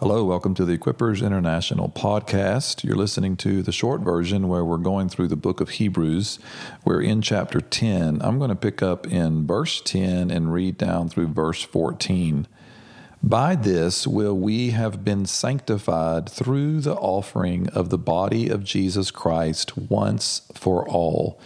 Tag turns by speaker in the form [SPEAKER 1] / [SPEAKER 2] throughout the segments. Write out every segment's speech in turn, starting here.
[SPEAKER 1] Hello, welcome to the Equippers International podcast. You're listening to the short version where we're going through the book of Hebrews. We're in chapter 10. I'm going to pick up in verse 10 and read down through verse 14. By this will we have been sanctified through the offering of the body of Jesus Christ once for all.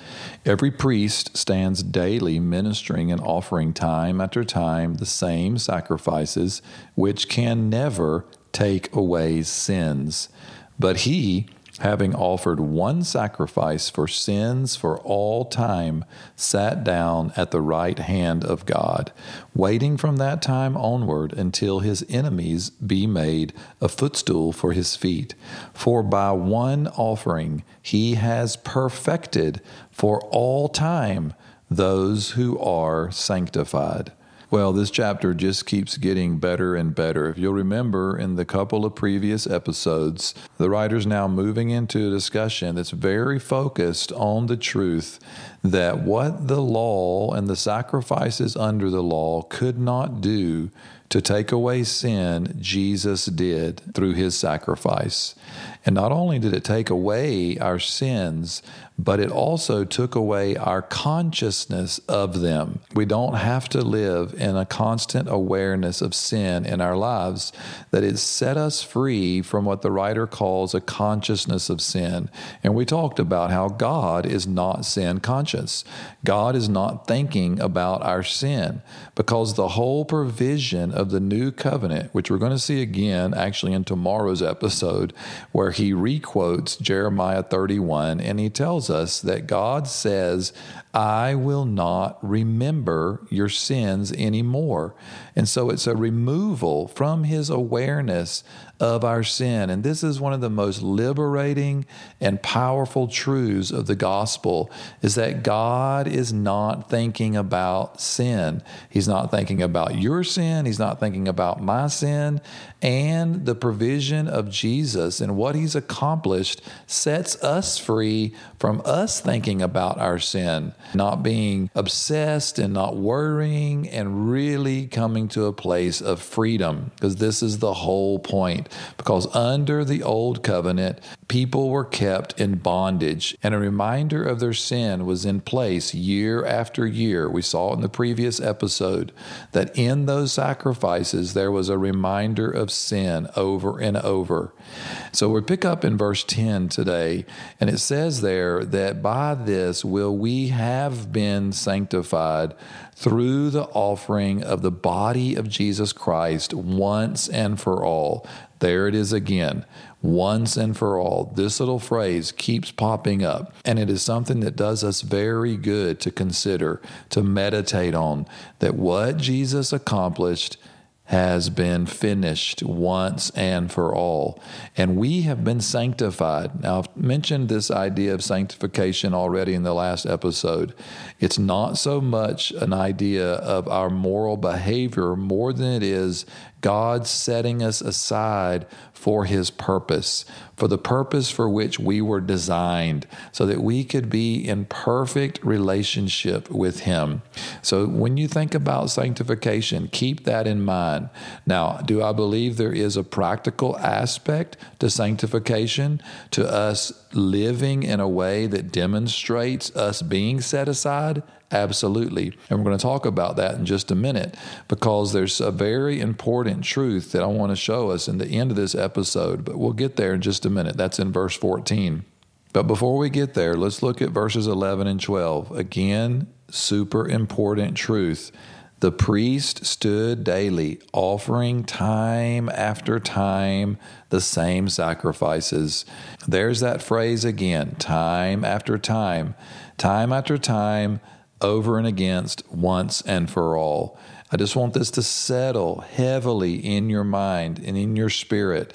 [SPEAKER 1] Every priest stands daily ministering and offering time after time the same sacrifices, which can never take away sins. But he, having offered one sacrifice for sins for all time, sat down at the right hand of God, waiting from that time onward until his enemies be made a footstool for his feet. For by one offering he has perfected for all time those who are sanctified. Well, this chapter just keeps getting better and better. If you'll remember in the couple of previous episodes, the writer's now moving into a discussion that's very focused on the truth that what the law and the sacrifices under the law could not do to take away sin, Jesus did through his sacrifice. And not only did it take away our sins, but it also took away our consciousness of them. We don't have to live in a constant awareness of sin in our lives, that it set us free from what the writer calls a consciousness of sin. And we talked about how God is not sin conscious. God is not thinking about our sin because the whole provision of the new covenant, which we're going to see again actually in tomorrow's episode, where he requotes Jeremiah 31 and he tells us that God says, I will not remember your sins anymore. And so it's a removal from his awareness of our sin. And this is one of the most liberating and powerful truths of the gospel is that God is not thinking about sin. He's not thinking about your sin, he's not thinking about my sin, and the provision of Jesus and what he's accomplished sets us free from us thinking about our sin, not being obsessed and not worrying and really coming to a place of freedom because this is the whole point because under the old covenant, people were kept in bondage, and a reminder of their sin was in place year after year. We saw in the previous episode that in those sacrifices there was a reminder of sin over and over. So we pick up in verse 10 today, and it says there that by this will we have been sanctified through the offering of the body of Jesus Christ once and for all. There it is again, once and for all. This little phrase keeps popping up, and it is something that does us very good to consider, to meditate on that what Jesus accomplished has been finished once and for all. And we have been sanctified. Now, I've mentioned this idea of sanctification already in the last episode. It's not so much an idea of our moral behavior more than it is God setting us aside for His purpose, for the purpose for which we were designed, so that we could be in perfect relationship with Him. So when you think about sanctification, keep that in mind. Now, do I believe there is a practical aspect to sanctification, to us living in a way that demonstrates us being set aside? Absolutely. And we're going to talk about that in just a minute because there's a very important truth that I want to show us in the end of this episode, but we'll get there in just a minute. That's in verse 14. But before we get there, let's look at verses 11 and 12. Again, super important truth. The priest stood daily, offering time after time the same sacrifices. There's that phrase again time after time, time after time over and against once and for all. I just want this to settle heavily in your mind and in your spirit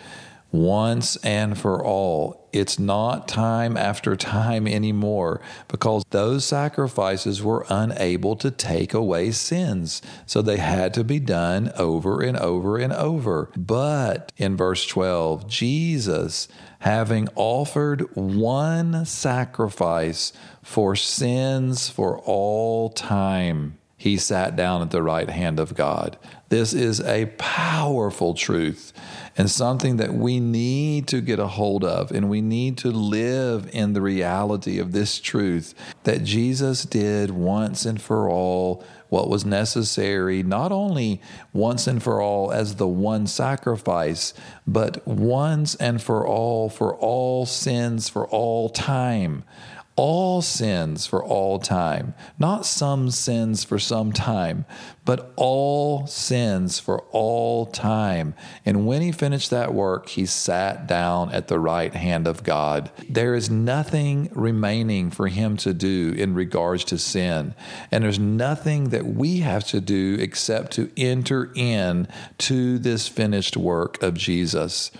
[SPEAKER 1] once and for all. It's not time after time anymore because those sacrifices were unable to take away sins. So they had to be done over and over and over. But in verse 12, Jesus, having offered one sacrifice for sins for all time, he sat down at the right hand of God. This is a powerful truth and something that we need to get a hold of. And we need to live in the reality of this truth that Jesus did once and for all what was necessary, not only once and for all as the one sacrifice, but once and for all for all sins for all time all sins for all time, not some sins for some time, but all sins for all time. And when he finished that work, he sat down at the right hand of God. There is nothing remaining for him to do in regards to sin. And there's nothing that we have to do except to enter in to this finished work of Jesus.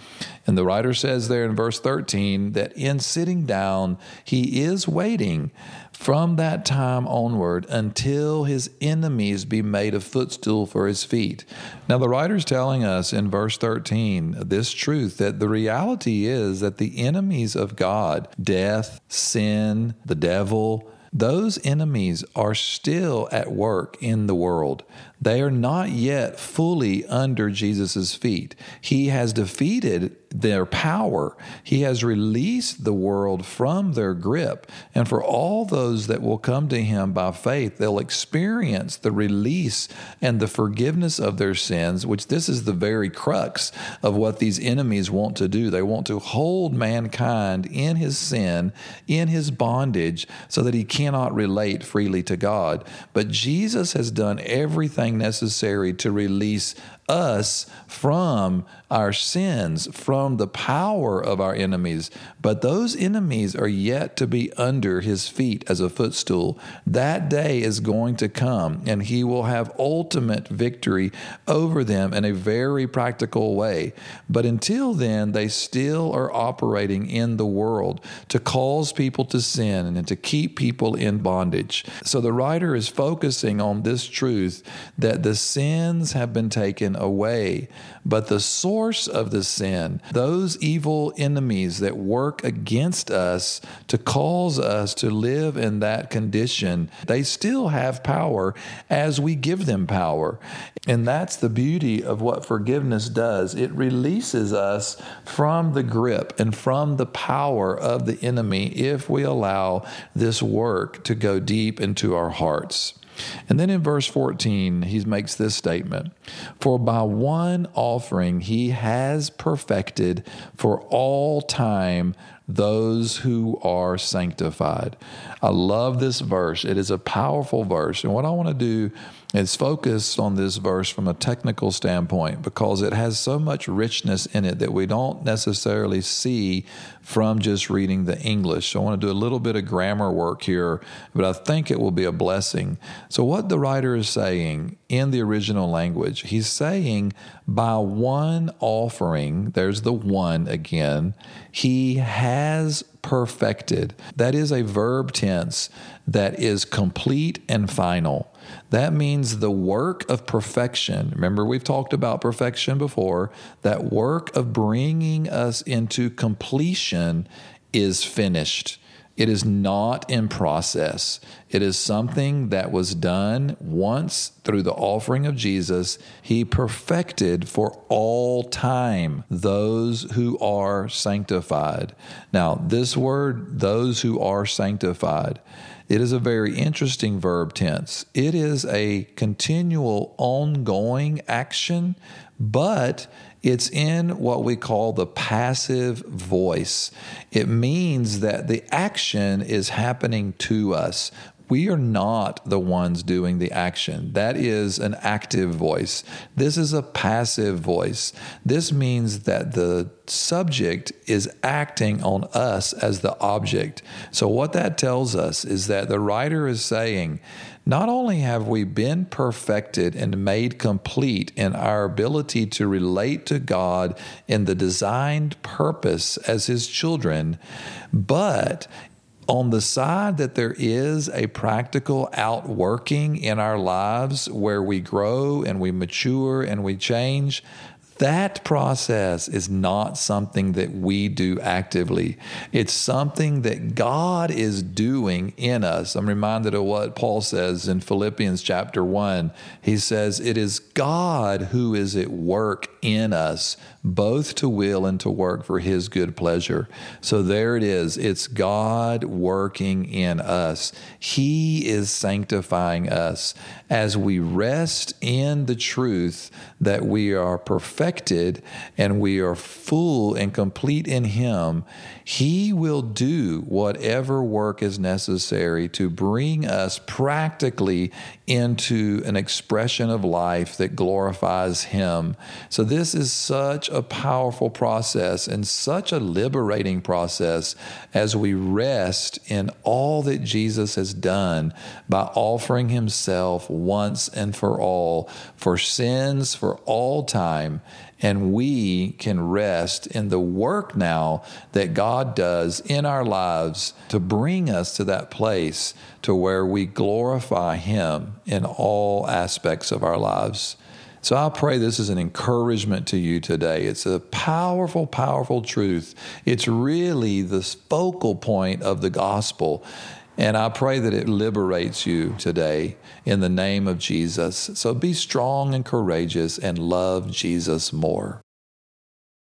[SPEAKER 1] And the writer says there in verse 13 that in sitting down, he is waiting from that time onward until his enemies be made a footstool for his feet. Now, the writer's telling us in verse 13 this truth that the reality is that the enemies of God, death, sin, the devil, those enemies are still at work in the world. They are not yet fully under Jesus' feet. He has defeated their power. He has released the world from their grip. And for all those that will come to Him by faith, they'll experience the release and the forgiveness of their sins, which this is the very crux of what these enemies want to do. They want to hold mankind in his sin, in his bondage, so that he cannot relate freely to God. But Jesus has done everything necessary to release us from our sins, from the power of our enemies. But those enemies are yet to be under his feet as a footstool. That day is going to come, and he will have ultimate victory over them in a very practical way. But until then, they still are operating in the world to cause people to sin and to keep people in bondage. So the writer is focusing on this truth that the sins have been taken away, but the source of the sin, those evil enemies that work against us to cause us to live in that condition, they still have power as we give them power. And that's the beauty of what forgiveness does. It releases us from the grip and from the power of the enemy if we allow this work to go deep into our hearts. And then in verse 14, he makes this statement For by one offering he has perfected for all time those who are sanctified. I love this verse. It is a powerful verse. And what I want to do is focused on this verse from a technical standpoint because it has so much richness in it that we don't necessarily see from just reading the English. So I want to do a little bit of grammar work here, but I think it will be a blessing. So, what the writer is saying in the original language, he's saying, by one offering, there's the one again, he has perfected. That is a verb tense that is complete and final. That means the work of perfection. Remember, we've talked about perfection before. That work of bringing us into completion is finished. It is not in process. It is something that was done once through the offering of Jesus. He perfected for all time those who are sanctified. Now, this word, those who are sanctified, it is a very interesting verb tense. It is a continual, ongoing action, but it's in what we call the passive voice. It means that the action is happening to us we are not the ones doing the action. That is an active voice. This is a passive voice. This means that the subject is acting on us as the object. So, what that tells us is that the writer is saying, not only have we been perfected and made complete in our ability to relate to God in the designed purpose as His children, but on the side that there is a practical outworking in our lives where we grow and we mature and we change, that process is not something that we do actively. It's something that God is doing in us. I'm reminded of what Paul says in Philippians chapter 1. He says, It is God who is at work in us, both to will and to work for his good pleasure. So there it is. It's God working in us. He is sanctifying us as we rest in the truth that we are perfected and we are full and complete in Him. He will do whatever work is necessary to bring us practically into an expression of life that glorifies Him. So, this is such a powerful process and such a liberating process as we rest in all that Jesus has done by offering Himself once and for all for sins for all time and we can rest in the work now that God does in our lives to bring us to that place to where we glorify Him in all aspects of our lives. So I pray this is an encouragement to you today. It's a powerful, powerful truth. It's really the focal point of the gospel. And I pray that it liberates you today in the name of Jesus. So be strong and courageous and love Jesus more.